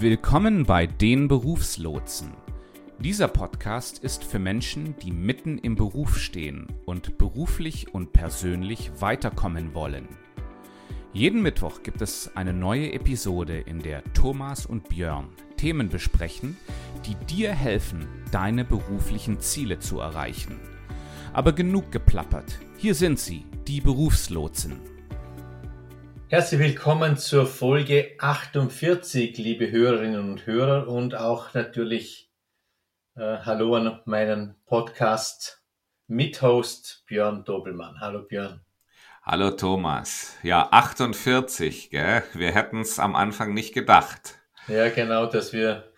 Willkommen bei den Berufslotsen. Dieser Podcast ist für Menschen, die mitten im Beruf stehen und beruflich und persönlich weiterkommen wollen. Jeden Mittwoch gibt es eine neue Episode, in der Thomas und Björn Themen besprechen, die dir helfen, deine beruflichen Ziele zu erreichen. Aber genug geplappert. Hier sind sie, die Berufslotsen. Herzlich willkommen zur Folge 48, liebe Hörerinnen und Hörer und auch natürlich äh, Hallo an meinen Podcast Mithost Björn Dobelmann. Hallo Björn. Hallo Thomas. Ja, 48, gell? Wir hätten es am Anfang nicht gedacht. Ja, genau, dass wir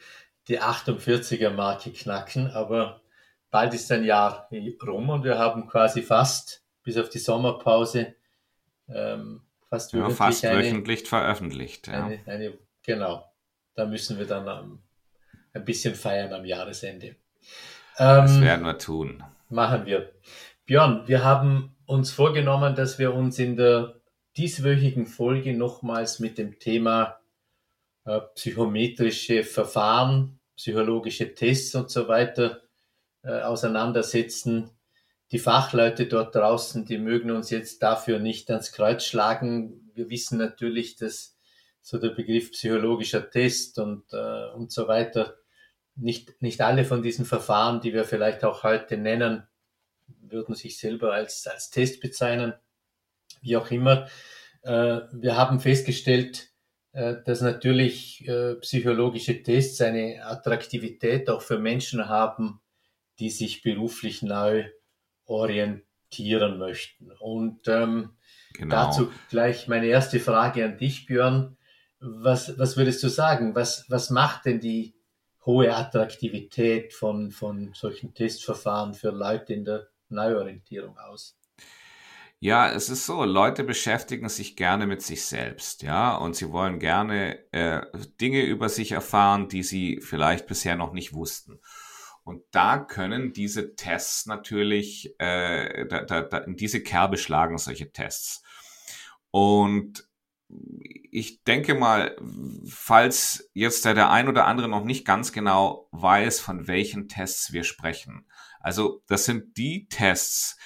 die 48er Marke knacken, aber bald ist ein Jahr rum und wir haben quasi fast bis auf die Sommerpause ähm, fast wöchentlich, ja, fast wöchentlich eine, veröffentlicht. Ja. Eine, eine, genau, da müssen wir dann um, ein bisschen feiern am Jahresende. das ähm, werden wir tun. Machen wir. Björn, wir haben uns vorgenommen, dass wir uns in der dieswöchigen Folge nochmals mit dem Thema äh, psychometrische Verfahren, psychologische Tests und so weiter äh, auseinandersetzen. Die Fachleute dort draußen, die mögen uns jetzt dafür nicht ans Kreuz schlagen. Wir wissen natürlich, dass so der Begriff psychologischer Test und, äh, und so weiter nicht, nicht alle von diesen Verfahren, die wir vielleicht auch heute nennen, würden sich selber als, als Test bezeichnen, wie auch immer. Äh, wir haben festgestellt, äh, dass natürlich äh, psychologische Tests eine Attraktivität auch für Menschen haben, die sich beruflich neu orientieren möchten. Und ähm, genau. dazu gleich meine erste Frage an dich, Björn. Was, was würdest du sagen? Was, was macht denn die hohe Attraktivität von, von solchen Testverfahren für Leute in der Neuorientierung aus? Ja, es ist so, Leute beschäftigen sich gerne mit sich selbst, ja, und sie wollen gerne äh, Dinge über sich erfahren, die sie vielleicht bisher noch nicht wussten. Und da können diese Tests natürlich, äh, da, da, da, in diese Kerbe schlagen solche Tests. Und ich denke mal, falls jetzt der, der ein oder andere noch nicht ganz genau weiß, von welchen Tests wir sprechen. Also das sind die Tests,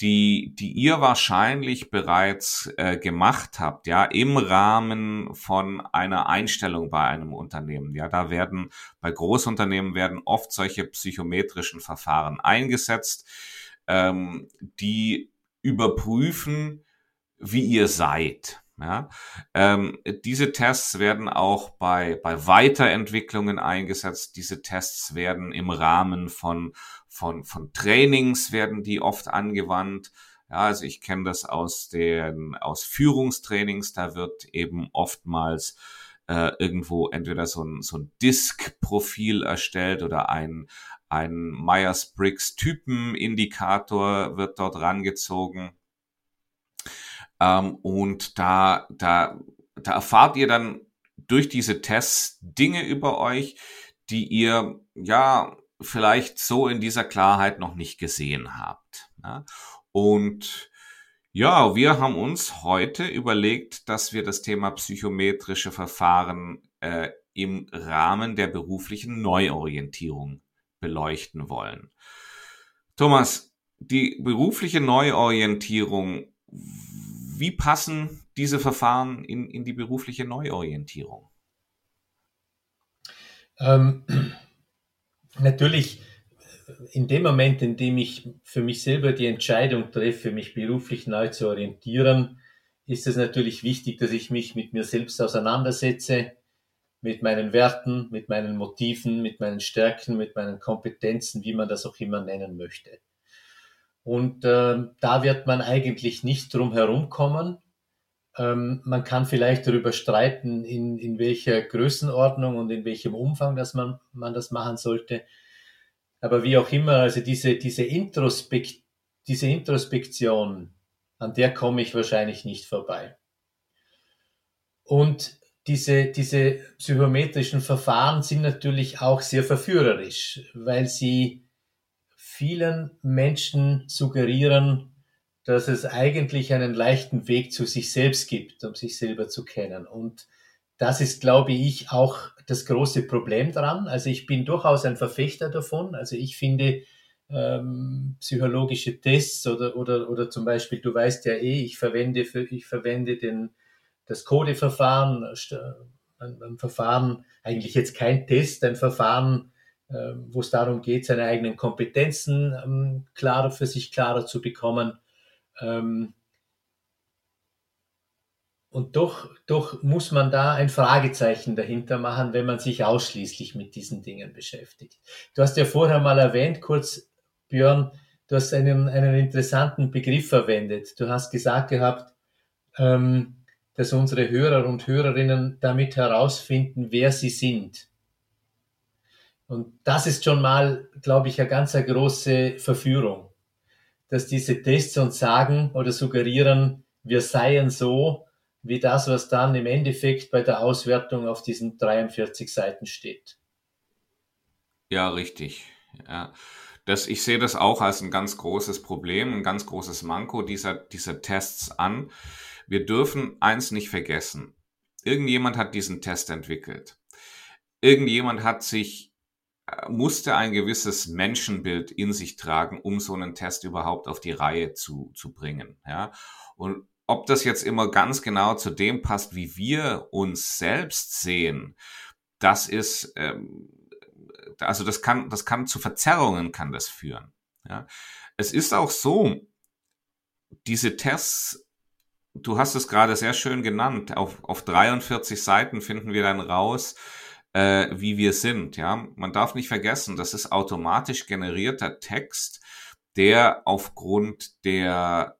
die, die ihr wahrscheinlich bereits äh, gemacht habt, ja, im Rahmen von einer Einstellung bei einem Unternehmen. Ja, da werden bei Großunternehmen werden oft solche psychometrischen Verfahren eingesetzt, ähm, die überprüfen, wie ihr seid. Ja, ähm, diese Tests werden auch bei, bei Weiterentwicklungen eingesetzt. Diese Tests werden im Rahmen von, von, von Trainings werden die oft angewandt. Ja, also ich kenne das aus den, aus Führungstrainings. Da wird eben oftmals äh, irgendwo entweder so ein, so ein Disk-Profil erstellt oder ein, ein Myers-Briggs-Typen-Indikator wird dort rangezogen ähm, und da, da, da erfahrt ihr dann durch diese Tests Dinge über euch, die ihr ja vielleicht so in dieser Klarheit noch nicht gesehen habt. Ja? Und ja, wir haben uns heute überlegt, dass wir das Thema psychometrische Verfahren äh, im Rahmen der beruflichen Neuorientierung beleuchten wollen. Thomas, die berufliche Neuorientierung wie passen diese Verfahren in, in die berufliche Neuorientierung? Ähm, natürlich, in dem Moment, in dem ich für mich selber die Entscheidung treffe, mich beruflich neu zu orientieren, ist es natürlich wichtig, dass ich mich mit mir selbst auseinandersetze, mit meinen Werten, mit meinen Motiven, mit meinen Stärken, mit meinen Kompetenzen, wie man das auch immer nennen möchte. Und äh, da wird man eigentlich nicht drum herumkommen. Ähm, man kann vielleicht darüber streiten, in, in welcher Größenordnung und in welchem Umfang dass man, man das machen sollte. Aber wie auch immer, also diese, diese, Introspekt, diese Introspektion, an der komme ich wahrscheinlich nicht vorbei. Und diese, diese psychometrischen Verfahren sind natürlich auch sehr verführerisch, weil sie vielen Menschen suggerieren, dass es eigentlich einen leichten Weg zu sich selbst gibt, um sich selber zu kennen. Und das ist, glaube ich, auch das große Problem dran. Also ich bin durchaus ein Verfechter davon. Also ich finde ähm, psychologische Tests oder, oder, oder zum Beispiel, du weißt ja eh, ich verwende, für, ich verwende den, das Codeverfahren, ein, ein Verfahren, eigentlich jetzt kein Test, ein Verfahren, äh, wo es darum geht, seine eigenen Kompetenzen ähm, klarer für sich klarer zu bekommen. Ähm, und doch, doch muss man da ein Fragezeichen dahinter machen, wenn man sich ausschließlich mit diesen Dingen beschäftigt. Du hast ja vorher mal erwähnt, kurz, Björn, du hast einen, einen interessanten Begriff verwendet. Du hast gesagt gehabt, ähm, dass unsere Hörer und Hörerinnen damit herausfinden, wer sie sind. Und das ist schon mal, glaube ich, eine ganz eine große Verführung, dass diese Tests uns sagen oder suggerieren, wir seien so, wie das, was dann im Endeffekt bei der Auswertung auf diesen 43 Seiten steht. Ja, richtig. Ja. Das, ich sehe das auch als ein ganz großes Problem, ein ganz großes Manko dieser, dieser Tests an. Wir dürfen eins nicht vergessen. Irgendjemand hat diesen Test entwickelt. Irgendjemand hat sich, musste ein gewisses Menschenbild in sich tragen, um so einen Test überhaupt auf die Reihe zu, zu bringen. Ja. Und ob das jetzt immer ganz genau zu dem passt, wie wir uns selbst sehen, das ist, ähm, also das kann, das kann zu Verzerrungen kann das führen. Ja. Es ist auch so, diese Tests, du hast es gerade sehr schön genannt, auf, auf 43 Seiten finden wir dann raus, äh, wie wir sind. Ja, man darf nicht vergessen, das ist automatisch generierter Text, der aufgrund der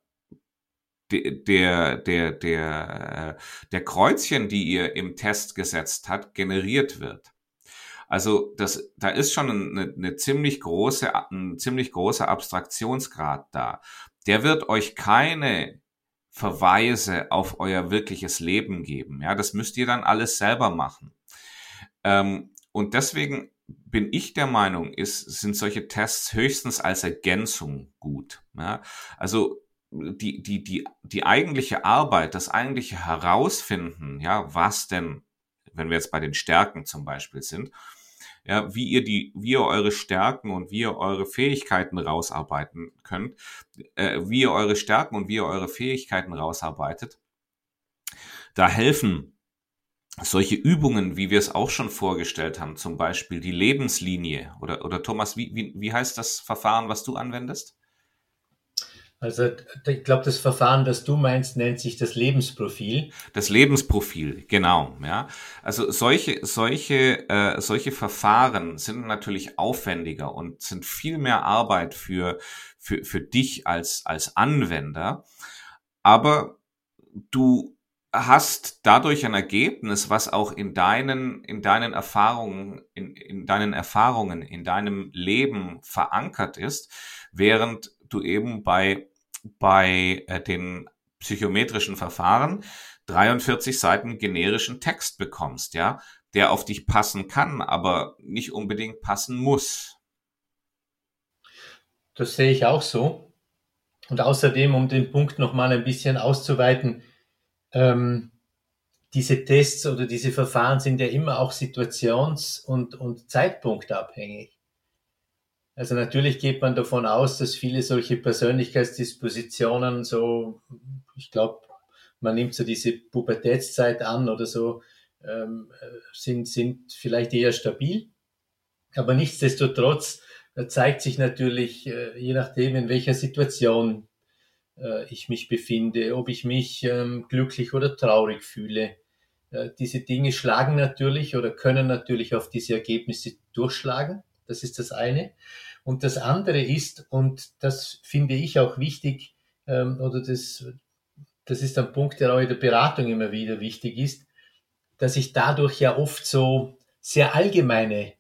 der, der, der, der Kreuzchen, die ihr im Test gesetzt habt, generiert wird. Also das, da ist schon eine, eine ziemlich große, ein ziemlich großer Abstraktionsgrad da. Der wird euch keine Verweise auf euer wirkliches Leben geben. Ja, das müsst ihr dann alles selber machen. Ähm, und deswegen bin ich der Meinung, ist, sind solche Tests höchstens als Ergänzung gut. Ja? Also die, die, die, die eigentliche Arbeit, das eigentliche Herausfinden, ja, was denn, wenn wir jetzt bei den Stärken zum Beispiel sind, ja, wie ihr die, wie ihr eure Stärken und wie ihr eure Fähigkeiten rausarbeiten könnt, äh, wie ihr eure Stärken und wie ihr eure Fähigkeiten rausarbeitet, da helfen solche Übungen, wie wir es auch schon vorgestellt haben, zum Beispiel die Lebenslinie oder, oder Thomas, wie, wie, wie heißt das Verfahren, was du anwendest? Also ich glaube, das Verfahren, das du meinst, nennt sich das Lebensprofil. Das Lebensprofil, genau. Ja, also solche solche äh, solche Verfahren sind natürlich aufwendiger und sind viel mehr Arbeit für für für dich als als Anwender. Aber du hast dadurch ein Ergebnis, was auch in deinen in deinen Erfahrungen in in deinen Erfahrungen in deinem Leben verankert ist, während du eben bei bei äh, den psychometrischen Verfahren 43 Seiten generischen Text bekommst, ja, der auf dich passen kann, aber nicht unbedingt passen muss. Das sehe ich auch so. Und außerdem, um den Punkt nochmal ein bisschen auszuweiten, ähm, diese Tests oder diese Verfahren sind ja immer auch situations- und, und zeitpunktabhängig. Also natürlich geht man davon aus, dass viele solche Persönlichkeitsdispositionen so, ich glaube, man nimmt so diese Pubertätszeit an oder so, ähm, sind, sind vielleicht eher stabil. Aber nichtsdestotrotz äh, zeigt sich natürlich, äh, je nachdem, in welcher Situation äh, ich mich befinde, ob ich mich ähm, glücklich oder traurig fühle. Äh, diese Dinge schlagen natürlich oder können natürlich auf diese Ergebnisse durchschlagen. Das ist das eine. Und das andere ist, und das finde ich auch wichtig, ähm, oder das, das ist ein Punkt, der auch in der Beratung immer wieder wichtig ist, dass ich dadurch ja oft so sehr allgemeine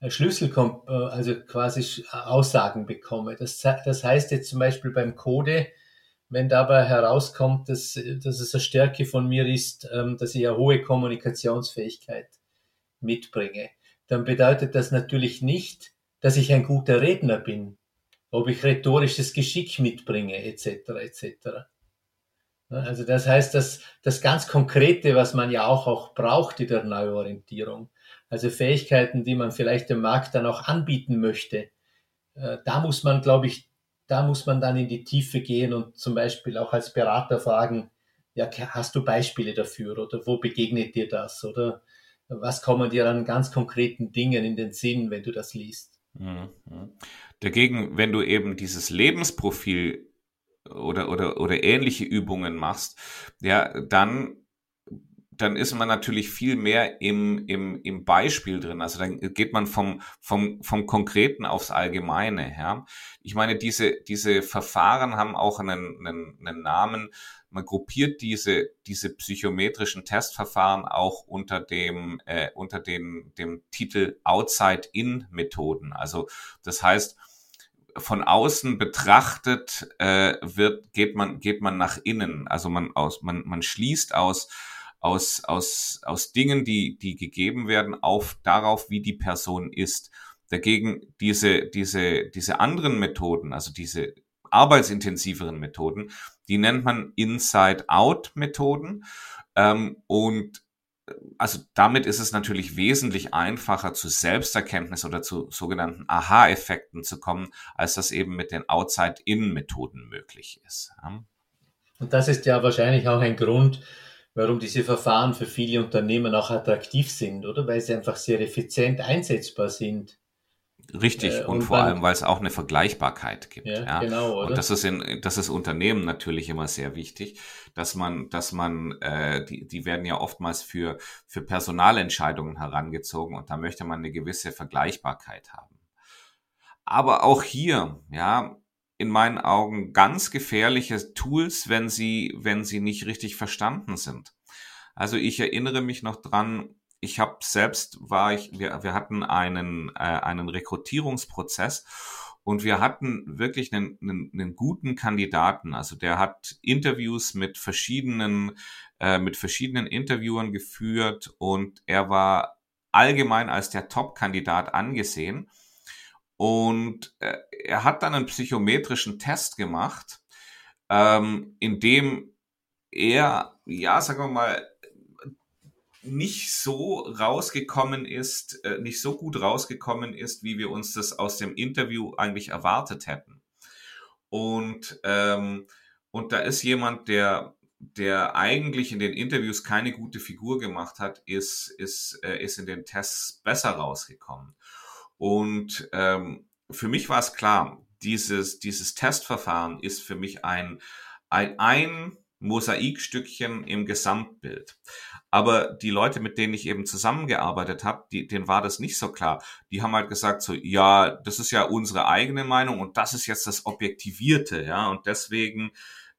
äh, Schlüssel, also quasi Aussagen bekomme. Das, das heißt jetzt zum Beispiel beim Code, wenn dabei herauskommt, dass, dass es eine Stärke von mir ist, ähm, dass ich eine hohe Kommunikationsfähigkeit mitbringe, dann bedeutet das natürlich nicht, dass ich ein guter Redner bin, ob ich rhetorisches Geschick mitbringe, etc. etc. Also das heißt, dass das ganz Konkrete, was man ja auch, auch braucht in der Neuorientierung, also Fähigkeiten, die man vielleicht dem Markt dann auch anbieten möchte, äh, da muss man, glaube ich, da muss man dann in die Tiefe gehen und zum Beispiel auch als Berater fragen, ja, hast du Beispiele dafür oder wo begegnet dir das oder was kommen dir an ganz konkreten Dingen in den Sinn, wenn du das liest? Mhm. Dagegen, wenn du eben dieses Lebensprofil oder, oder, oder ähnliche Übungen machst, ja, dann dann ist man natürlich viel mehr im, im, im Beispiel drin. Also dann geht man vom, vom, vom Konkreten aufs Allgemeine. Ja. Ich meine, diese, diese Verfahren haben auch einen, einen, einen Namen. Man gruppiert diese, diese psychometrischen Testverfahren auch unter dem, äh, unter den, dem Titel Outside-In-Methoden. Also das heißt, von außen betrachtet äh, wird, geht man, geht man nach innen. Also man aus, man, man schließt aus, aus, aus, aus Dingen, die, die gegeben werden, auf darauf, wie die Person ist. Dagegen diese, diese, diese anderen Methoden, also diese arbeitsintensiveren Methoden, die nennt man Inside-Out-Methoden. Ähm, und äh, also damit ist es natürlich wesentlich einfacher zu Selbsterkenntnis oder zu sogenannten Aha-Effekten zu kommen, als das eben mit den Outside-In-Methoden möglich ist. Und das ist ja wahrscheinlich auch ein Grund, warum diese Verfahren für viele Unternehmen auch attraktiv sind, oder? Weil sie einfach sehr effizient einsetzbar sind. Richtig, äh, und, und, vor allem, weil es auch eine Vergleichbarkeit gibt. Ja, ja. genau. Oder? Und das ist in, das ist Unternehmen natürlich immer sehr wichtig, dass man, dass man, äh, die, die werden ja oftmals für, für Personalentscheidungen herangezogen und da möchte man eine gewisse Vergleichbarkeit haben. Aber auch hier, ja, in meinen Augen ganz gefährliche Tools, wenn sie, wenn sie nicht richtig verstanden sind. Also ich erinnere mich noch dran, ich habe selbst war ich, wir, wir hatten einen, äh, einen Rekrutierungsprozess und wir hatten wirklich einen, einen, einen guten Kandidaten. Also der hat Interviews mit verschiedenen, äh, mit verschiedenen Interviewern geführt und er war allgemein als der Top-Kandidat angesehen. Und äh, er hat dann einen psychometrischen Test gemacht, ähm, in dem er, ja, sagen wir mal, nicht so rausgekommen ist, äh, nicht so gut rausgekommen ist, wie wir uns das aus dem Interview eigentlich erwartet hätten. Und, ähm, und da ist jemand, der, der eigentlich in den Interviews keine gute Figur gemacht hat, ist, ist, äh, ist in den Tests besser rausgekommen. Und ähm, für mich war es klar, dieses, dieses Testverfahren ist für mich ein, ein, ein Mosaikstückchen im Gesamtbild. Aber die Leute, mit denen ich eben zusammengearbeitet habe, die, denen war das nicht so klar. Die haben halt gesagt so, ja, das ist ja unsere eigene Meinung und das ist jetzt das Objektivierte, ja, und deswegen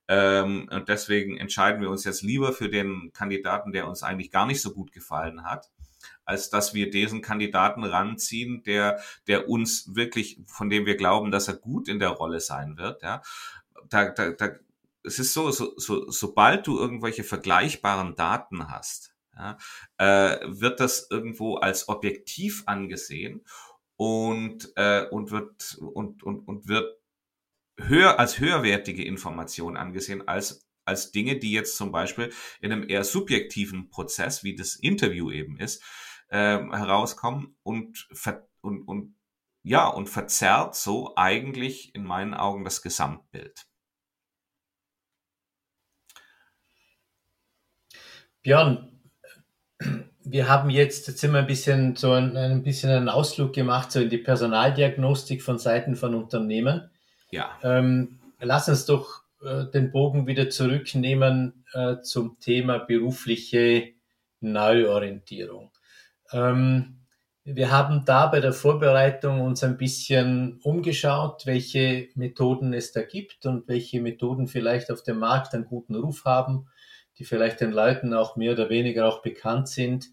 ähm, und deswegen entscheiden wir uns jetzt lieber für den Kandidaten, der uns eigentlich gar nicht so gut gefallen hat als dass wir diesen Kandidaten ranziehen, der, der uns wirklich, von dem wir glauben, dass er gut in der Rolle sein wird. Ja, da, da, da, es ist so, so, so, sobald du irgendwelche vergleichbaren Daten hast, ja, äh, wird das irgendwo als objektiv angesehen und, äh, und wird und, und, und wird höher als höherwertige Information angesehen als als Dinge, die jetzt zum Beispiel in einem eher subjektiven Prozess, wie das Interview eben ist, äh, herauskommen und, ver und, und ja, und verzerrt so eigentlich in meinen Augen das Gesamtbild. Björn, wir haben jetzt, jetzt sind wir ein bisschen so ein, ein bisschen einen Ausflug gemacht, so in die Personaldiagnostik von Seiten von Unternehmen. Ja. Ähm, lass uns doch äh, den Bogen wieder zurücknehmen äh, zum Thema berufliche Neuorientierung. Ähm, wir haben da bei der Vorbereitung uns ein bisschen umgeschaut, welche Methoden es da gibt und welche Methoden vielleicht auf dem Markt einen guten Ruf haben, die vielleicht den Leuten auch mehr oder weniger auch bekannt sind.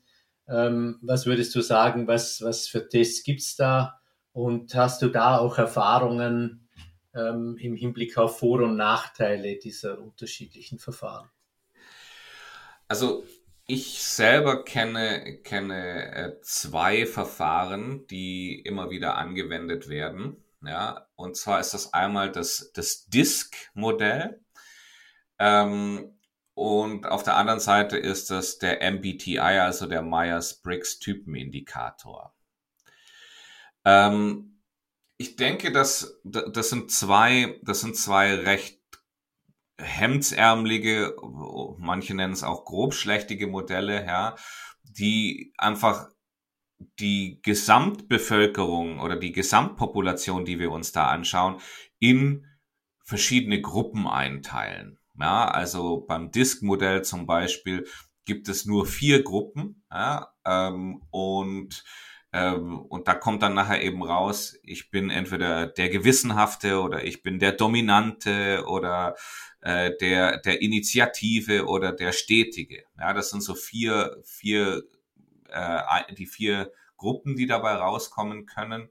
Ähm, was würdest du sagen, was, was für Tests gibt's da? Und hast du da auch Erfahrungen ähm, im Hinblick auf Vor- und Nachteile dieser unterschiedlichen Verfahren? Also ich selber kenne, kenne äh, zwei Verfahren, die immer wieder angewendet werden. Ja, und zwar ist das einmal das, das Disk-Modell. Ähm, und auf der anderen Seite ist das der MBTI, also der Myers-Briggs Typenindikator. Ähm, ich denke, dass das sind zwei, das sind zwei recht hemdsärmelige, manche nennen es auch grobschlächtige Modelle, ja, die einfach die Gesamtbevölkerung oder die Gesamtpopulation, die wir uns da anschauen, in verschiedene Gruppen einteilen. Ja, also beim Disk-Modell zum Beispiel gibt es nur vier Gruppen ja, ähm, und und da kommt dann nachher eben raus, ich bin entweder der Gewissenhafte oder ich bin der Dominante oder äh, der der Initiative oder der Stetige. Ja, das sind so vier vier äh, die vier Gruppen, die dabei rauskommen können.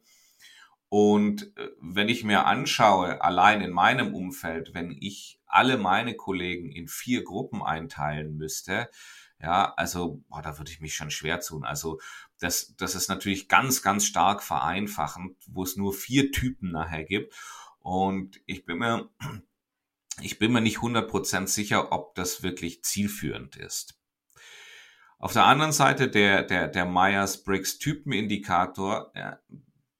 Und äh, wenn ich mir anschaue, allein in meinem Umfeld, wenn ich alle meine Kollegen in vier Gruppen einteilen müsste, ja, also boah, da würde ich mich schon schwer tun. Also das, das ist natürlich ganz, ganz stark vereinfachend, wo es nur vier Typen nachher gibt. Und ich bin mir, ich bin mir nicht 100% sicher, ob das wirklich zielführend ist. Auf der anderen Seite der, der, der Myers-Briggs Typenindikator, ja,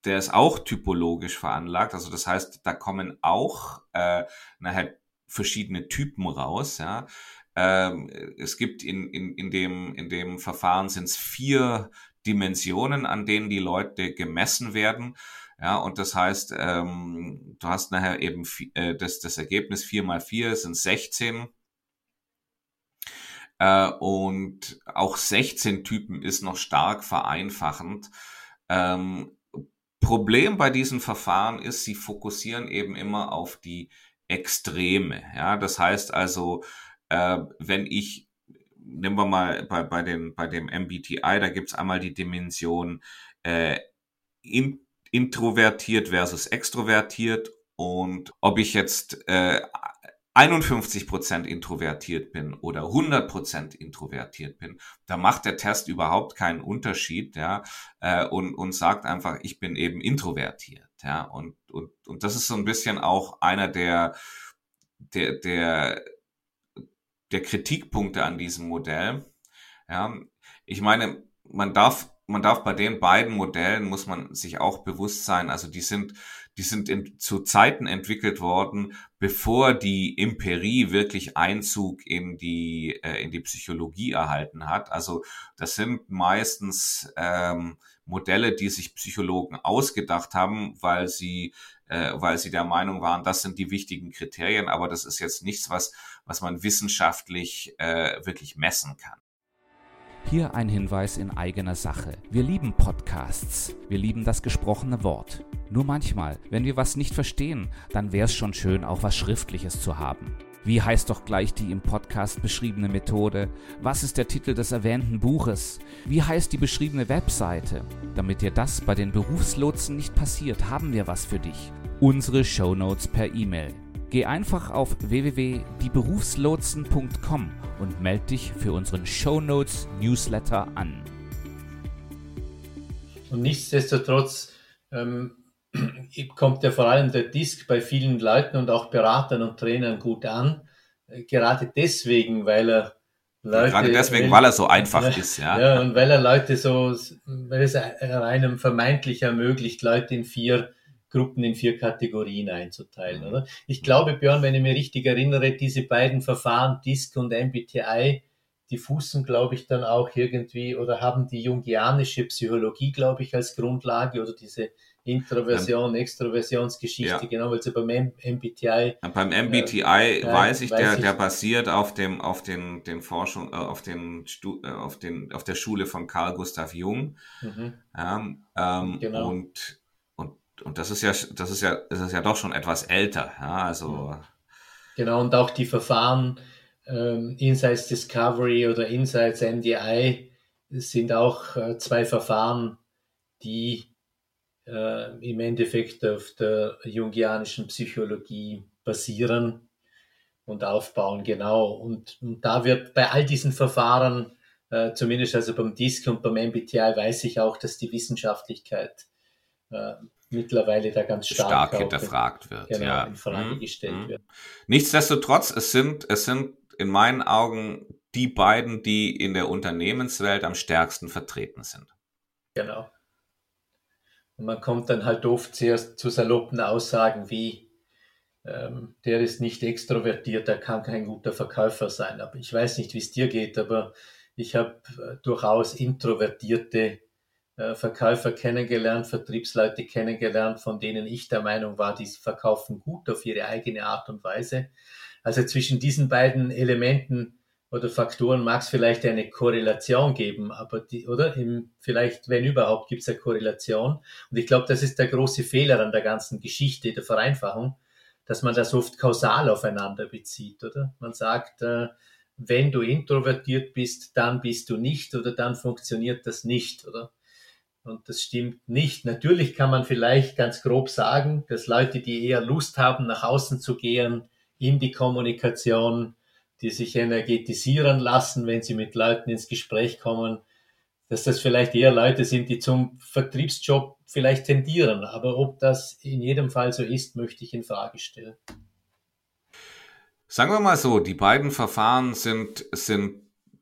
der ist auch typologisch veranlagt. Also das heißt, da kommen auch äh, nachher verschiedene Typen raus. Ja. Ähm, es gibt in, in, in, dem, in dem Verfahren sind es vier Dimensionen, an denen die Leute gemessen werden. Ja, und das heißt, ähm, du hast nachher eben äh, das, das Ergebnis 4 mal 4 sind 16. Äh, und auch 16 Typen ist noch stark vereinfachend. Ähm, Problem bei diesen Verfahren ist, sie fokussieren eben immer auf die Extreme. Ja, das heißt also, äh, wenn ich, nehmen wir mal bei, bei, den, bei dem MBTI, da gibt's einmal die Dimension äh, in, introvertiert versus extrovertiert. Und ob ich jetzt äh, 51% introvertiert bin oder 100% introvertiert bin, da macht der Test überhaupt keinen Unterschied, ja, äh, und, und sagt einfach, ich bin eben introvertiert, ja, und, und, und das ist so ein bisschen auch einer der, der, der, der Kritikpunkte an diesem Modell, ja. Ich meine, man darf, man darf bei den beiden Modellen muss man sich auch bewusst sein, also die sind, die sind in, zu Zeiten entwickelt worden, bevor die Imperie wirklich Einzug in die, äh, in die Psychologie erhalten hat. Also das sind meistens ähm, Modelle, die sich Psychologen ausgedacht haben, weil sie, äh, weil sie der Meinung waren, das sind die wichtigen Kriterien, aber das ist jetzt nichts, was, was man wissenschaftlich äh, wirklich messen kann. Hier ein Hinweis in eigener Sache. Wir lieben Podcasts. Wir lieben das gesprochene Wort. Nur manchmal, wenn wir was nicht verstehen, dann wäre es schon schön, auch was Schriftliches zu haben. Wie heißt doch gleich die im Podcast beschriebene Methode? Was ist der Titel des erwähnten Buches? Wie heißt die beschriebene Webseite? Damit dir das bei den Berufslotsen nicht passiert, haben wir was für dich. Unsere Shownotes per E-Mail. Geh einfach auf www.dieberufslotsen.com und melde dich für unseren Shownotes Newsletter an. Und nichtsdestotrotz ähm, kommt ja vor allem der Disk bei vielen Leuten und auch Beratern und Trainern gut an. Äh, gerade deswegen, weil er Leute, Gerade deswegen, weil, weil er so einfach ja, ist, ja. Ja, und weil er Leute so, weil es einem vermeintlich ermöglicht, Leute in vier Gruppen, in vier Kategorien einzuteilen, mhm. oder? Ich glaube, Björn, wenn ich mich richtig erinnere, diese beiden Verfahren, DISC und MBTI, die fußen, glaube ich, dann auch irgendwie oder haben die jungianische Psychologie, glaube ich, als Grundlage oder diese Introversion, ja. Extroversionsgeschichte, ja. genau, weil sie beim MBTI. Ja, beim MBTI äh, weiß ich, weiß der, ich, der basiert auf dem, auf den, den Forschung, äh, auf den, Stu, äh, auf den, auf der Schule von Carl Gustav Jung. Mhm. Ja, ähm, genau. Und, und, und das ist ja, das ist ja, das ist ja doch schon etwas älter, ja, also. Genau, und auch die Verfahren, ähm, Insights Discovery oder Insights MDI sind auch äh, zwei Verfahren, die äh, im Endeffekt auf der jungianischen Psychologie basieren und aufbauen, genau. Und, und da wird bei all diesen Verfahren, äh, zumindest also beim DISC und beim MBTI, weiß ich auch, dass die Wissenschaftlichkeit äh, mittlerweile da ganz stark, stark hinterfragt wird, genau, ja. in Frage mhm. gestellt mhm. wird. Nichtsdestotrotz, es sind, es sind in meinen Augen die beiden, die in der Unternehmenswelt am stärksten vertreten sind. Genau. Und man kommt dann halt oft sehr zu saloppen Aussagen wie, ähm, der ist nicht extrovertiert, der kann kein guter Verkäufer sein. Aber ich weiß nicht, wie es dir geht, aber ich habe äh, durchaus introvertierte äh, Verkäufer kennengelernt, Vertriebsleute kennengelernt, von denen ich der Meinung war, die verkaufen gut auf ihre eigene Art und Weise. Also zwischen diesen beiden Elementen oder Faktoren mag es vielleicht eine Korrelation geben, aber die, oder? Im, vielleicht, wenn überhaupt, gibt es eine Korrelation. Und ich glaube, das ist der große Fehler an der ganzen Geschichte der Vereinfachung, dass man das oft kausal aufeinander bezieht, oder? Man sagt, äh, wenn du introvertiert bist, dann bist du nicht oder dann funktioniert das nicht, oder? Und das stimmt nicht. Natürlich kann man vielleicht ganz grob sagen, dass Leute, die eher Lust haben, nach außen zu gehen, in die Kommunikation, die sich energetisieren lassen, wenn sie mit Leuten ins Gespräch kommen, dass das vielleicht eher Leute sind, die zum Vertriebsjob vielleicht tendieren. Aber ob das in jedem Fall so ist, möchte ich in Frage stellen. Sagen wir mal so, die beiden Verfahren sind, sind,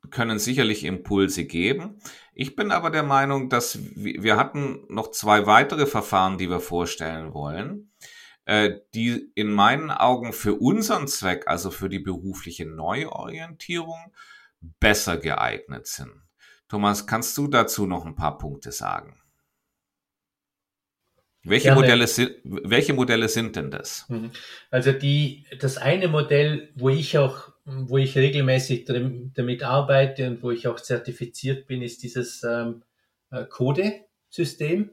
können sicherlich Impulse geben. Ich bin aber der Meinung, dass wir hatten noch zwei weitere Verfahren, die wir vorstellen wollen, die in meinen Augen für unseren Zweck, also für die berufliche Neuorientierung, besser geeignet sind. Thomas, kannst du dazu noch ein paar Punkte sagen? Welche Modelle, sind, welche Modelle sind denn das? Mhm. Also die, das eine Modell, wo ich auch, wo ich regelmäßig damit arbeite und wo ich auch zertifiziert bin, ist dieses ähm, äh, Code-System.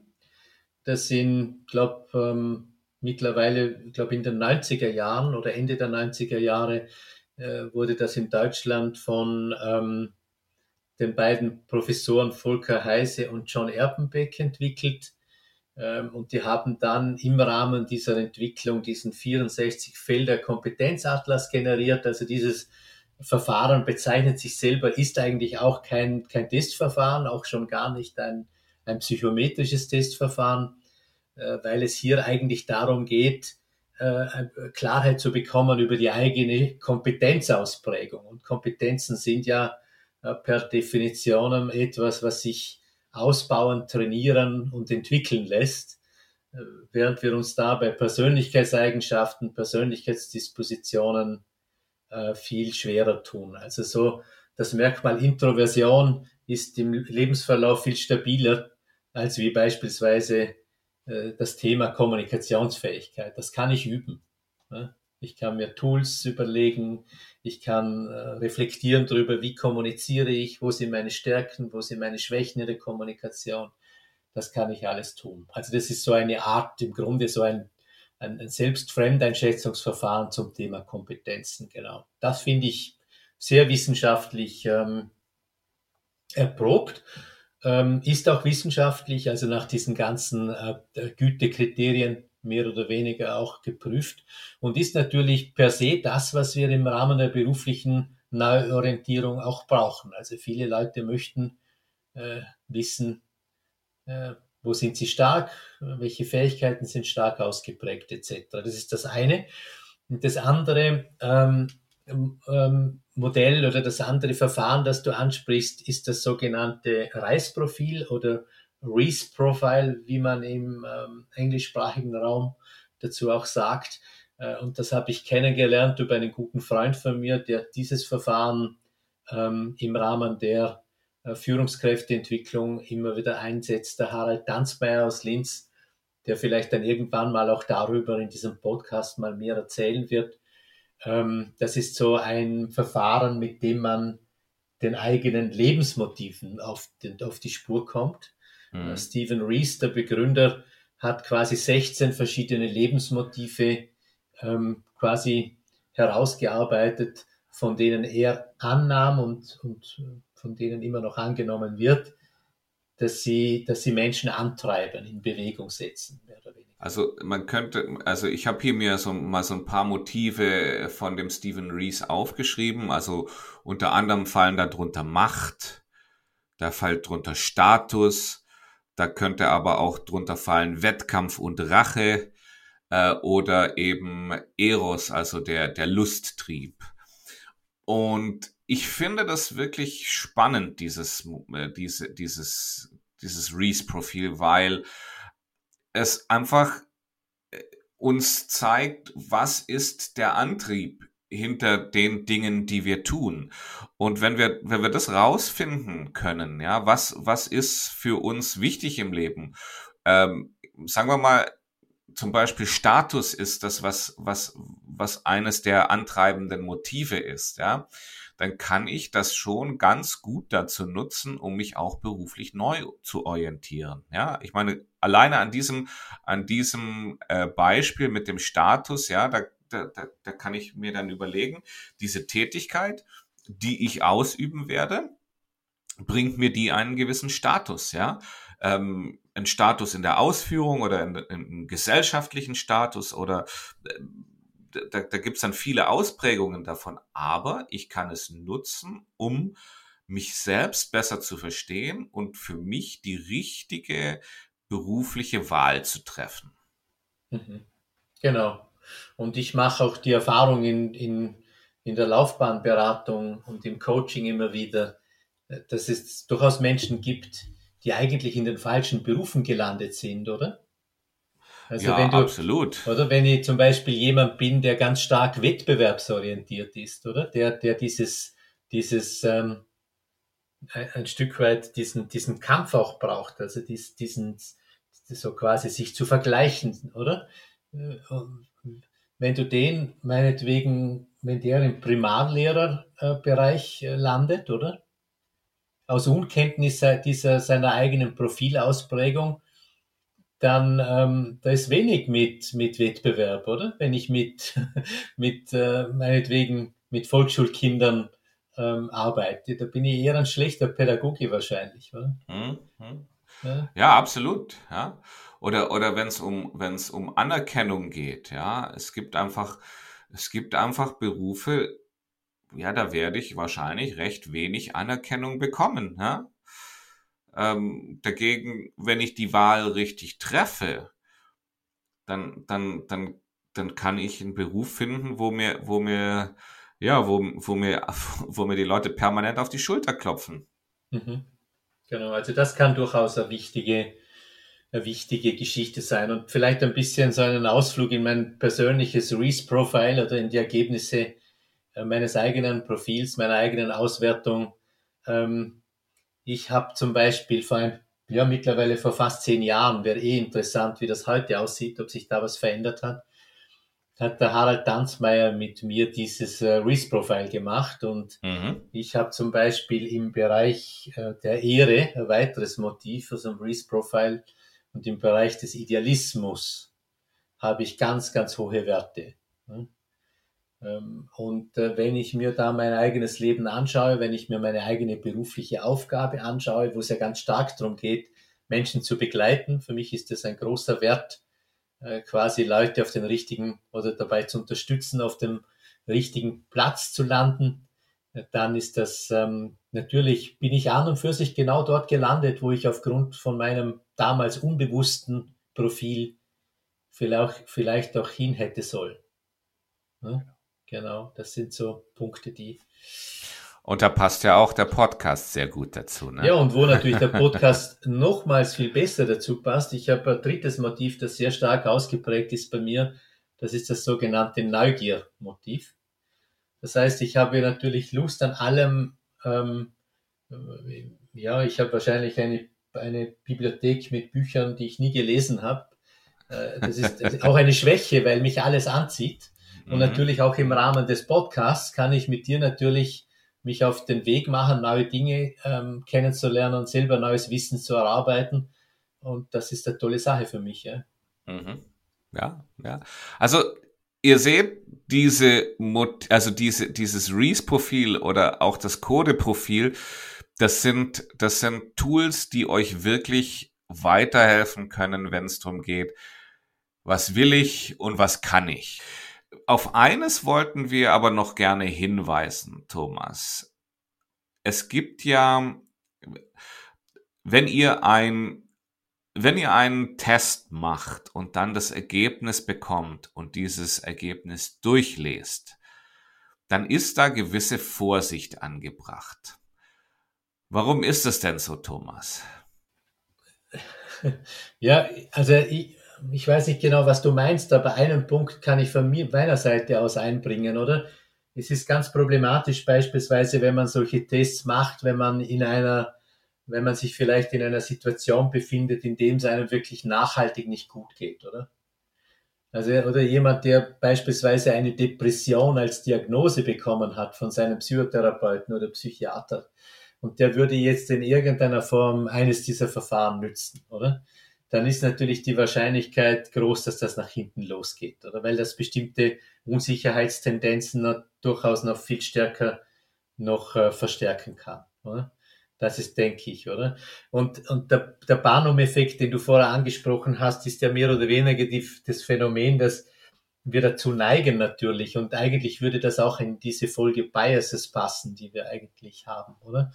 Das sind, glaube ähm, mittlerweile, ich glaube in den 90er Jahren oder Ende der 90er Jahre äh, wurde das in Deutschland von ähm, den beiden Professoren Volker Heise und John Erpenbeck entwickelt ähm, und die haben dann im Rahmen dieser Entwicklung diesen 64 Felder Kompetenzatlas generiert. Also dieses Verfahren bezeichnet sich selber, ist eigentlich auch kein, kein Testverfahren, auch schon gar nicht ein, ein psychometrisches Testverfahren, weil es hier eigentlich darum geht, äh, Klarheit zu bekommen über die eigene Kompetenzausprägung. Und Kompetenzen sind ja äh, per Definition etwas, was sich ausbauen, trainieren und entwickeln lässt, äh, während wir uns da bei Persönlichkeitseigenschaften, Persönlichkeitsdispositionen äh, viel schwerer tun. Also so das Merkmal Introversion ist im Lebensverlauf viel stabiler als wie beispielsweise äh, das Thema Kommunikationsfähigkeit. Das kann ich üben. Ne? Ich kann mir Tools überlegen, ich kann äh, reflektieren darüber, wie kommuniziere ich, wo sind meine Stärken, wo sind meine Schwächen in der Kommunikation. Das kann ich alles tun. Also das ist so eine Art, im Grunde so ein, ein, ein Selbstfremdeinschätzungsverfahren zum Thema Kompetenzen. Genau. Das finde ich sehr wissenschaftlich ähm, erprobt. Ähm, ist auch wissenschaftlich, also nach diesen ganzen äh, Gütekriterien mehr oder weniger auch geprüft und ist natürlich per se das, was wir im Rahmen der beruflichen Neuorientierung auch brauchen. Also viele Leute möchten äh, wissen, äh, wo sind sie stark, welche Fähigkeiten sind stark ausgeprägt etc. Das ist das eine. Und das andere ähm, ähm, Modell oder das andere Verfahren, das du ansprichst, ist das sogenannte Reisprofil oder Reese Profile, wie man im ähm, englischsprachigen Raum dazu auch sagt. Äh, und das habe ich kennengelernt über einen guten Freund von mir, der dieses Verfahren ähm, im Rahmen der äh, Führungskräfteentwicklung immer wieder einsetzt. Der Harald Danzmeier aus Linz, der vielleicht dann irgendwann mal auch darüber in diesem Podcast mal mehr erzählen wird. Ähm, das ist so ein Verfahren, mit dem man den eigenen Lebensmotiven auf, den, auf die Spur kommt. Mhm. Stephen Rees, der Begründer, hat quasi 16 verschiedene Lebensmotive ähm, quasi herausgearbeitet, von denen er annahm und, und von denen immer noch angenommen wird, dass sie, dass sie Menschen antreiben, in Bewegung setzen. Also man könnte, also ich habe hier mir so mal so ein paar Motive von dem Stephen Rees aufgeschrieben. Also unter anderem fallen darunter Macht, da fällt drunter Status, da könnte aber auch drunter fallen Wettkampf und Rache äh, oder eben Eros, also der, der Lusttrieb. Und ich finde das wirklich spannend, dieses, äh, diese, dieses, dieses Reese-Profil, weil es einfach äh, uns zeigt, was ist der Antrieb hinter den Dingen, die wir tun. Und wenn wir, wenn wir das rausfinden können, ja, was, was ist für uns wichtig im Leben? Ähm, sagen wir mal, zum Beispiel Status ist das, was, was, was eines der antreibenden Motive ist, ja, dann kann ich das schon ganz gut dazu nutzen, um mich auch beruflich neu zu orientieren. Ja, ich meine, alleine an diesem, an diesem äh, Beispiel mit dem Status, ja, da, da, da, da kann ich mir dann überlegen, diese Tätigkeit, die ich ausüben werde, bringt mir die einen gewissen Status, ja. Ähm, ein Status in der Ausführung oder in gesellschaftlichen Status oder äh, da, da gibt es dann viele Ausprägungen davon, aber ich kann es nutzen, um mich selbst besser zu verstehen und für mich die richtige berufliche Wahl zu treffen. Mhm. Genau. Und ich mache auch die Erfahrung in, in, in der Laufbahnberatung und im Coaching immer wieder, äh, dass es durchaus Menschen gibt, die eigentlich in den falschen Berufen gelandet sind, oder? Also ja, wenn du, absolut. Oder wenn ich zum Beispiel jemand bin, der ganz stark wettbewerbsorientiert ist, oder? Der, der dieses, dieses ähm, ein Stück weit diesen, diesen Kampf auch braucht, also dies, diesen, so quasi sich zu vergleichen, oder? Äh, wenn du den meinetwegen, wenn der im Primarlehrerbereich äh, landet, oder? Aus Unkenntnis dieser, seiner eigenen Profilausprägung, dann ähm, da ist wenig mit, mit Wettbewerb, oder? Wenn ich mit, mit äh, meinetwegen mit Volksschulkindern ähm, arbeite, da bin ich eher ein schlechter Pädagoge wahrscheinlich, oder? Hm, hm. Ja. ja. absolut. Ja. Oder, oder wenn es um, wenn es um Anerkennung geht, ja, es gibt einfach, es gibt einfach Berufe, ja, da werde ich wahrscheinlich recht wenig Anerkennung bekommen, ja. Ähm, dagegen, wenn ich die Wahl richtig treffe, dann, dann, dann, dann kann ich einen Beruf finden, wo mir, wo mir, ja, wo, wo mir, wo mir die Leute permanent auf die Schulter klopfen. Mhm. Genau, also das kann durchaus eine wichtige, eine wichtige Geschichte sein und vielleicht ein bisschen so einen Ausflug in mein persönliches Reese-Profile oder in die Ergebnisse äh, meines eigenen Profils, meiner eigenen Auswertung. Ähm, ich habe zum Beispiel vor ein, ja, mittlerweile vor fast zehn Jahren, wäre eh interessant, wie das heute aussieht, ob sich da was verändert hat, hat der Harald Tanzmeier mit mir dieses äh, Risk-Profile gemacht und mhm. ich habe zum Beispiel im Bereich äh, der Ehre ein weiteres Motiv für so ein Risk-Profile und im Bereich des Idealismus habe ich ganz, ganz hohe Werte. Ne? Ähm, und äh, wenn ich mir da mein eigenes Leben anschaue, wenn ich mir meine eigene berufliche Aufgabe anschaue, wo es ja ganz stark darum geht, Menschen zu begleiten, für mich ist das ein großer Wert, äh, quasi Leute auf den richtigen oder dabei zu unterstützen, auf dem richtigen Platz zu landen, äh, dann ist das ähm, natürlich, bin ich an und für sich genau dort gelandet, wo ich aufgrund von meinem damals unbewussten Profil vielleicht, vielleicht auch hin hätte sollen. Ja? Genau, das sind so Punkte, die. Und da passt ja auch der Podcast sehr gut dazu. Ne? Ja, und wo natürlich der Podcast nochmals viel besser dazu passt. Ich habe ein drittes Motiv, das sehr stark ausgeprägt ist bei mir. Das ist das sogenannte Neugier-Motiv. Das heißt, ich habe natürlich Lust an allem. Ähm, ja, ich habe wahrscheinlich eine, eine Bibliothek mit Büchern, die ich nie gelesen habe. Äh, das ist auch eine Schwäche, weil mich alles anzieht. Und mhm. natürlich auch im Rahmen des Podcasts kann ich mit dir natürlich mich auf den Weg machen, neue Dinge ähm, kennenzulernen und selber neues Wissen zu erarbeiten. Und das ist eine tolle Sache für mich. Ja, mhm. ja. ja. Also ihr seht diese, also diese, dieses Reese-Profil oder auch das Code-Profil, das sind, das sind Tools, die euch wirklich weiterhelfen können, wenn es darum geht, was will ich und was kann ich. Auf eines wollten wir aber noch gerne hinweisen, Thomas. Es gibt ja, wenn ihr ein, wenn ihr einen Test macht und dann das Ergebnis bekommt und dieses Ergebnis durchlest, dann ist da gewisse Vorsicht angebracht. Warum ist es denn so, Thomas? Ja, also ich, ich weiß nicht genau, was du meinst, aber einen Punkt kann ich von mir, meiner Seite aus einbringen, oder? Es ist ganz problematisch beispielsweise, wenn man solche Tests macht, wenn man in einer, wenn man sich vielleicht in einer Situation befindet, in dem es einem wirklich nachhaltig nicht gut geht, oder? Also, oder jemand, der beispielsweise eine Depression als Diagnose bekommen hat von seinem Psychotherapeuten oder Psychiater. Und der würde jetzt in irgendeiner Form eines dieser Verfahren nützen, oder? Dann ist natürlich die Wahrscheinlichkeit groß, dass das nach hinten losgeht, oder? Weil das bestimmte Unsicherheitstendenzen durchaus noch viel stärker noch äh, verstärken kann, oder? Das ist, denke ich, oder? Und, und der, der Barnum-Effekt, den du vorher angesprochen hast, ist ja mehr oder weniger die, das Phänomen, dass wir dazu neigen natürlich. Und eigentlich würde das auch in diese Folge Biases passen, die wir eigentlich haben, oder?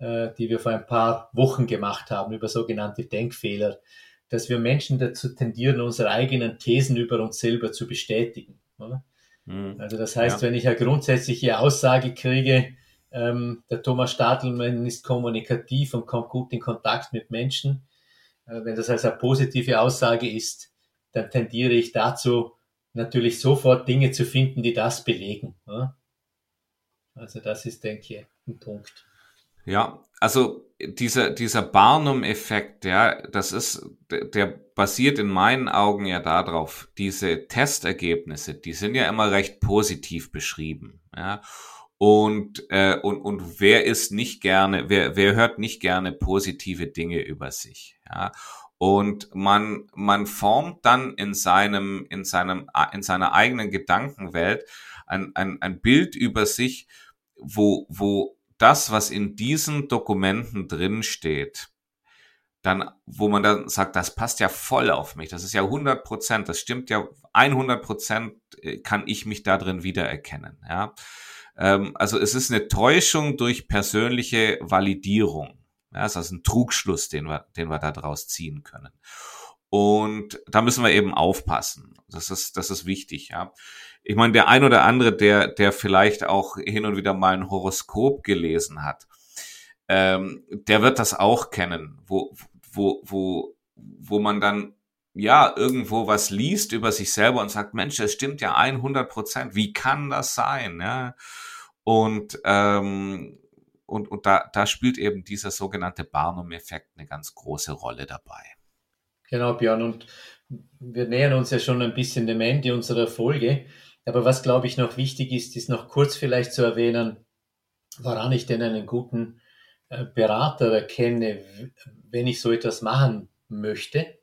Äh, die wir vor ein paar Wochen gemacht haben über sogenannte Denkfehler, dass wir Menschen dazu tendieren, unsere eigenen Thesen über uns selber zu bestätigen, oder? Mhm. Also das heißt, ja. wenn ich eine grundsätzliche Aussage kriege, ähm, der Thomas Stadelmann ist kommunikativ und kommt gut in Kontakt mit Menschen. Äh, wenn das also eine positive Aussage ist, dann tendiere ich dazu, natürlich sofort Dinge zu finden, die das belegen. Ja? Also das ist, denke ich, ein Punkt. Ja, also dieser, dieser Barnum-Effekt, ja, das ist, der, basiert in meinen Augen ja darauf, diese Testergebnisse, die sind ja immer recht positiv beschrieben, ja. Und, äh, und, und wer ist nicht gerne, wer, wer hört nicht gerne positive Dinge über sich? Ja? Und man, man formt dann in seinem, in seinem, in seiner eigenen Gedankenwelt ein, ein, ein Bild über sich, wo, wo das, was in diesen Dokumenten drin steht, dann, wo man dann sagt, das passt ja voll auf mich, das ist ja 100 Prozent, das stimmt ja 100 Prozent, äh, kann ich mich da drin wiedererkennen, ja. Ähm, also es ist eine Täuschung durch persönliche Validierung. Ja, das ist ein Trugschluss, den wir, den wir da draus ziehen können. Und da müssen wir eben aufpassen. Das ist, das ist wichtig, ja. Ich meine, der ein oder andere, der, der vielleicht auch hin und wieder mal ein Horoskop gelesen hat, ähm, der wird das auch kennen, wo, wo, wo, wo man dann ja irgendwo was liest über sich selber und sagt, Mensch, das stimmt ja 100 Prozent. Wie kann das sein? Ja. Und, ähm, und, und da, da spielt eben dieser sogenannte Barnum-Effekt eine ganz große Rolle dabei. Genau, Björn. Und wir nähern uns ja schon ein bisschen dem Ende unserer Folge. Aber was, glaube ich, noch wichtig ist, ist noch kurz vielleicht zu erwähnen, woran ich denn einen guten äh, Berater erkenne, wenn ich so etwas machen möchte.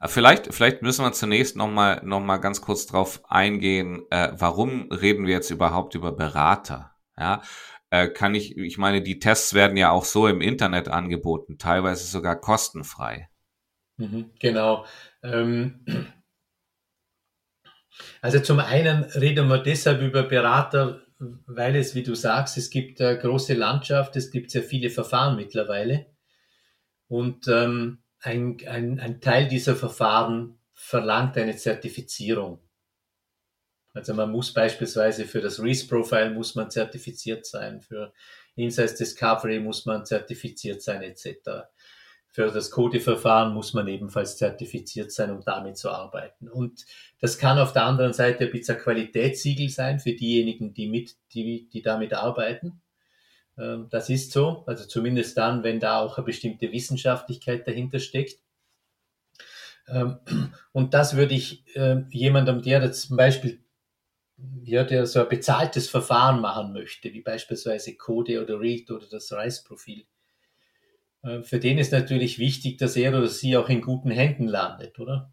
Äh, vielleicht, vielleicht müssen wir zunächst nochmal noch mal ganz kurz drauf eingehen, äh, warum reden wir jetzt überhaupt über Berater? Ja, äh, kann ich, ich meine, die Tests werden ja auch so im Internet angeboten, teilweise sogar kostenfrei. Mhm, genau. Ähm, also zum einen reden wir deshalb über Berater, weil es, wie du sagst, es gibt eine große Landschaft, es gibt sehr viele Verfahren mittlerweile. Und ähm, ein, ein, ein Teil dieser Verfahren verlangt eine Zertifizierung. Also man muss beispielsweise für das Reese-Profile muss man zertifiziert sein, für Insights Discovery muss man zertifiziert sein, etc. Für das Code-Verfahren muss man ebenfalls zertifiziert sein, um damit zu arbeiten. Und das kann auf der anderen Seite ein bisschen Qualitätssiegel sein für diejenigen, die mit, die, die damit arbeiten. Ähm, das ist so, also zumindest dann, wenn da auch eine bestimmte Wissenschaftlichkeit dahinter steckt. Ähm, und das würde ich ähm, jemandem, der zum Beispiel, ja, der so ein bezahltes Verfahren machen möchte, wie beispielsweise Code oder Read oder das RISE-Profil, äh, für den ist natürlich wichtig, dass er oder sie auch in guten Händen landet, oder?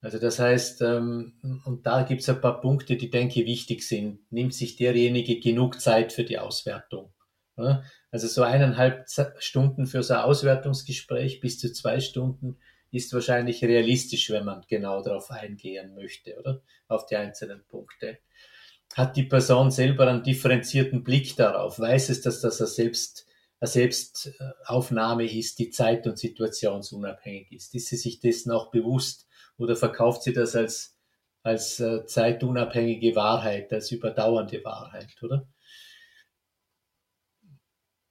Also das heißt, ähm, und da gibt es ein paar Punkte, die denke ich wichtig sind. Nimmt sich derjenige genug Zeit für die Auswertung? Also so eineinhalb Stunden für so ein Auswertungsgespräch bis zu zwei Stunden ist wahrscheinlich realistisch, wenn man genau darauf eingehen möchte, oder? Auf die einzelnen Punkte. Hat die Person selber einen differenzierten Blick darauf? Weiß es, dass das eine, Selbst, Selbstaufnahme ist, die zeit- und situationsunabhängig ist? Ist sie sich dessen auch bewusst? oder verkauft sie das als, als äh, zeitunabhängige Wahrheit, als überdauernde Wahrheit, oder?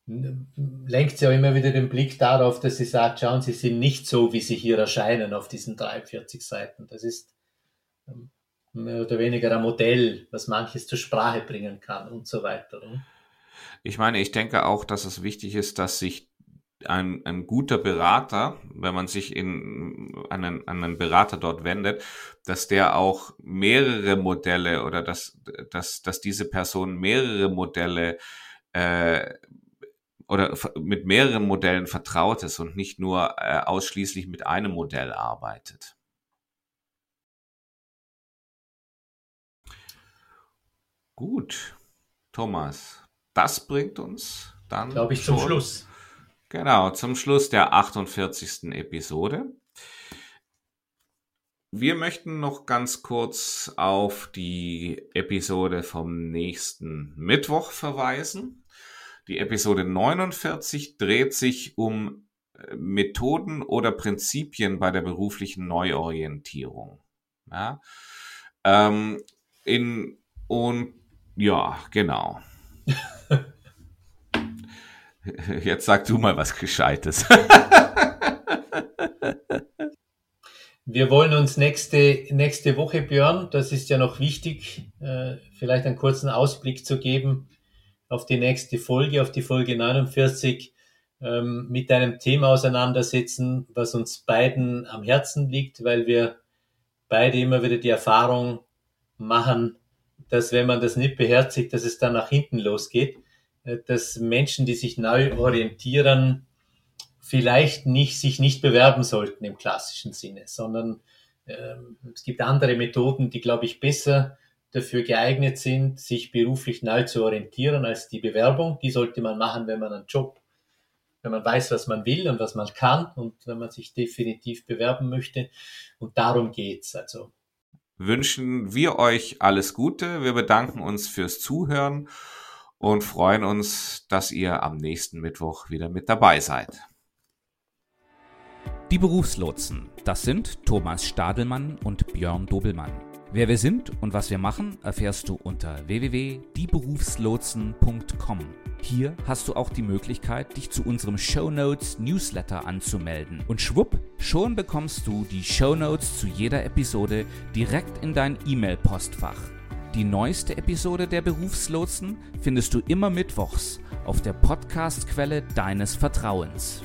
Lenkt sie auch immer wieder den Blick darauf, dass sie sagt, schauen, sie sind nicht so, wie sie hier erscheinen auf diesen 43 Seiten. Das ist ähm, mehr oder weniger ein Modell, was manches zur Sprache bringen kann und so weiter. Oder? Ich meine, ich denke auch, dass es wichtig ist, dass sich ein, ein guter Berater, wenn man sich in einen, einen Berater dort wendet, dass der auch mehrere Modelle oder dass, dass, dass diese Person mehrere Modelle äh, oder mit mehreren Modellen vertraut ist und nicht nur äh, ausschließlich mit einem Modell arbeitet. Gut, Thomas, das bringt uns dann. Glaube ich, zum Schluss. Genau, zum Schluss der 48. Episode. Wir möchten noch ganz kurz auf die Episode vom nächsten Mittwoch verweisen. Die Episode 49 dreht sich um äh, Methoden oder Prinzipien bei der beruflichen Neuorientierung. Ja, ähm, in, und ja, genau. Jetzt sag du mal was Gescheites. Wir wollen uns nächste, nächste Woche, Björn, das ist ja noch wichtig, äh, vielleicht einen kurzen Ausblick zu geben auf die nächste Folge, auf die Folge 49, ähm, mit einem Thema auseinandersetzen, was uns beiden am Herzen liegt, weil wir beide immer wieder die Erfahrung machen, dass wenn man das nicht beherzigt, dass es dann nach hinten losgeht. Äh, dass Menschen, die sich neu orientieren, vielleicht nicht, sich nicht bewerben sollten im klassischen Sinne, sondern äh, es gibt andere Methoden, die, glaube ich, besser dafür geeignet sind, sich beruflich neu zu orientieren als die Bewerbung. Die sollte man machen, wenn man einen Job, wenn man weiß, was man will und was man kann und wenn man sich definitiv bewerben möchte. Und darum geht's. Also wünschen wir euch alles Gute. Wir bedanken uns fürs Zuhören und freuen uns, dass ihr am nächsten Mittwoch wieder mit dabei seid. Die Berufslotsen, das sind Thomas Stadelmann und Björn Dobelmann. Wer wir sind und was wir machen, erfährst du unter www.dieberufslotsen.com. Hier hast du auch die Möglichkeit, dich zu unserem Show Notes Newsletter anzumelden. Und schwupp, schon bekommst du die Show Notes zu jeder Episode direkt in dein E-Mail-Postfach. Die neueste Episode der Berufslotsen findest du immer mittwochs auf der Podcast-Quelle deines Vertrauens.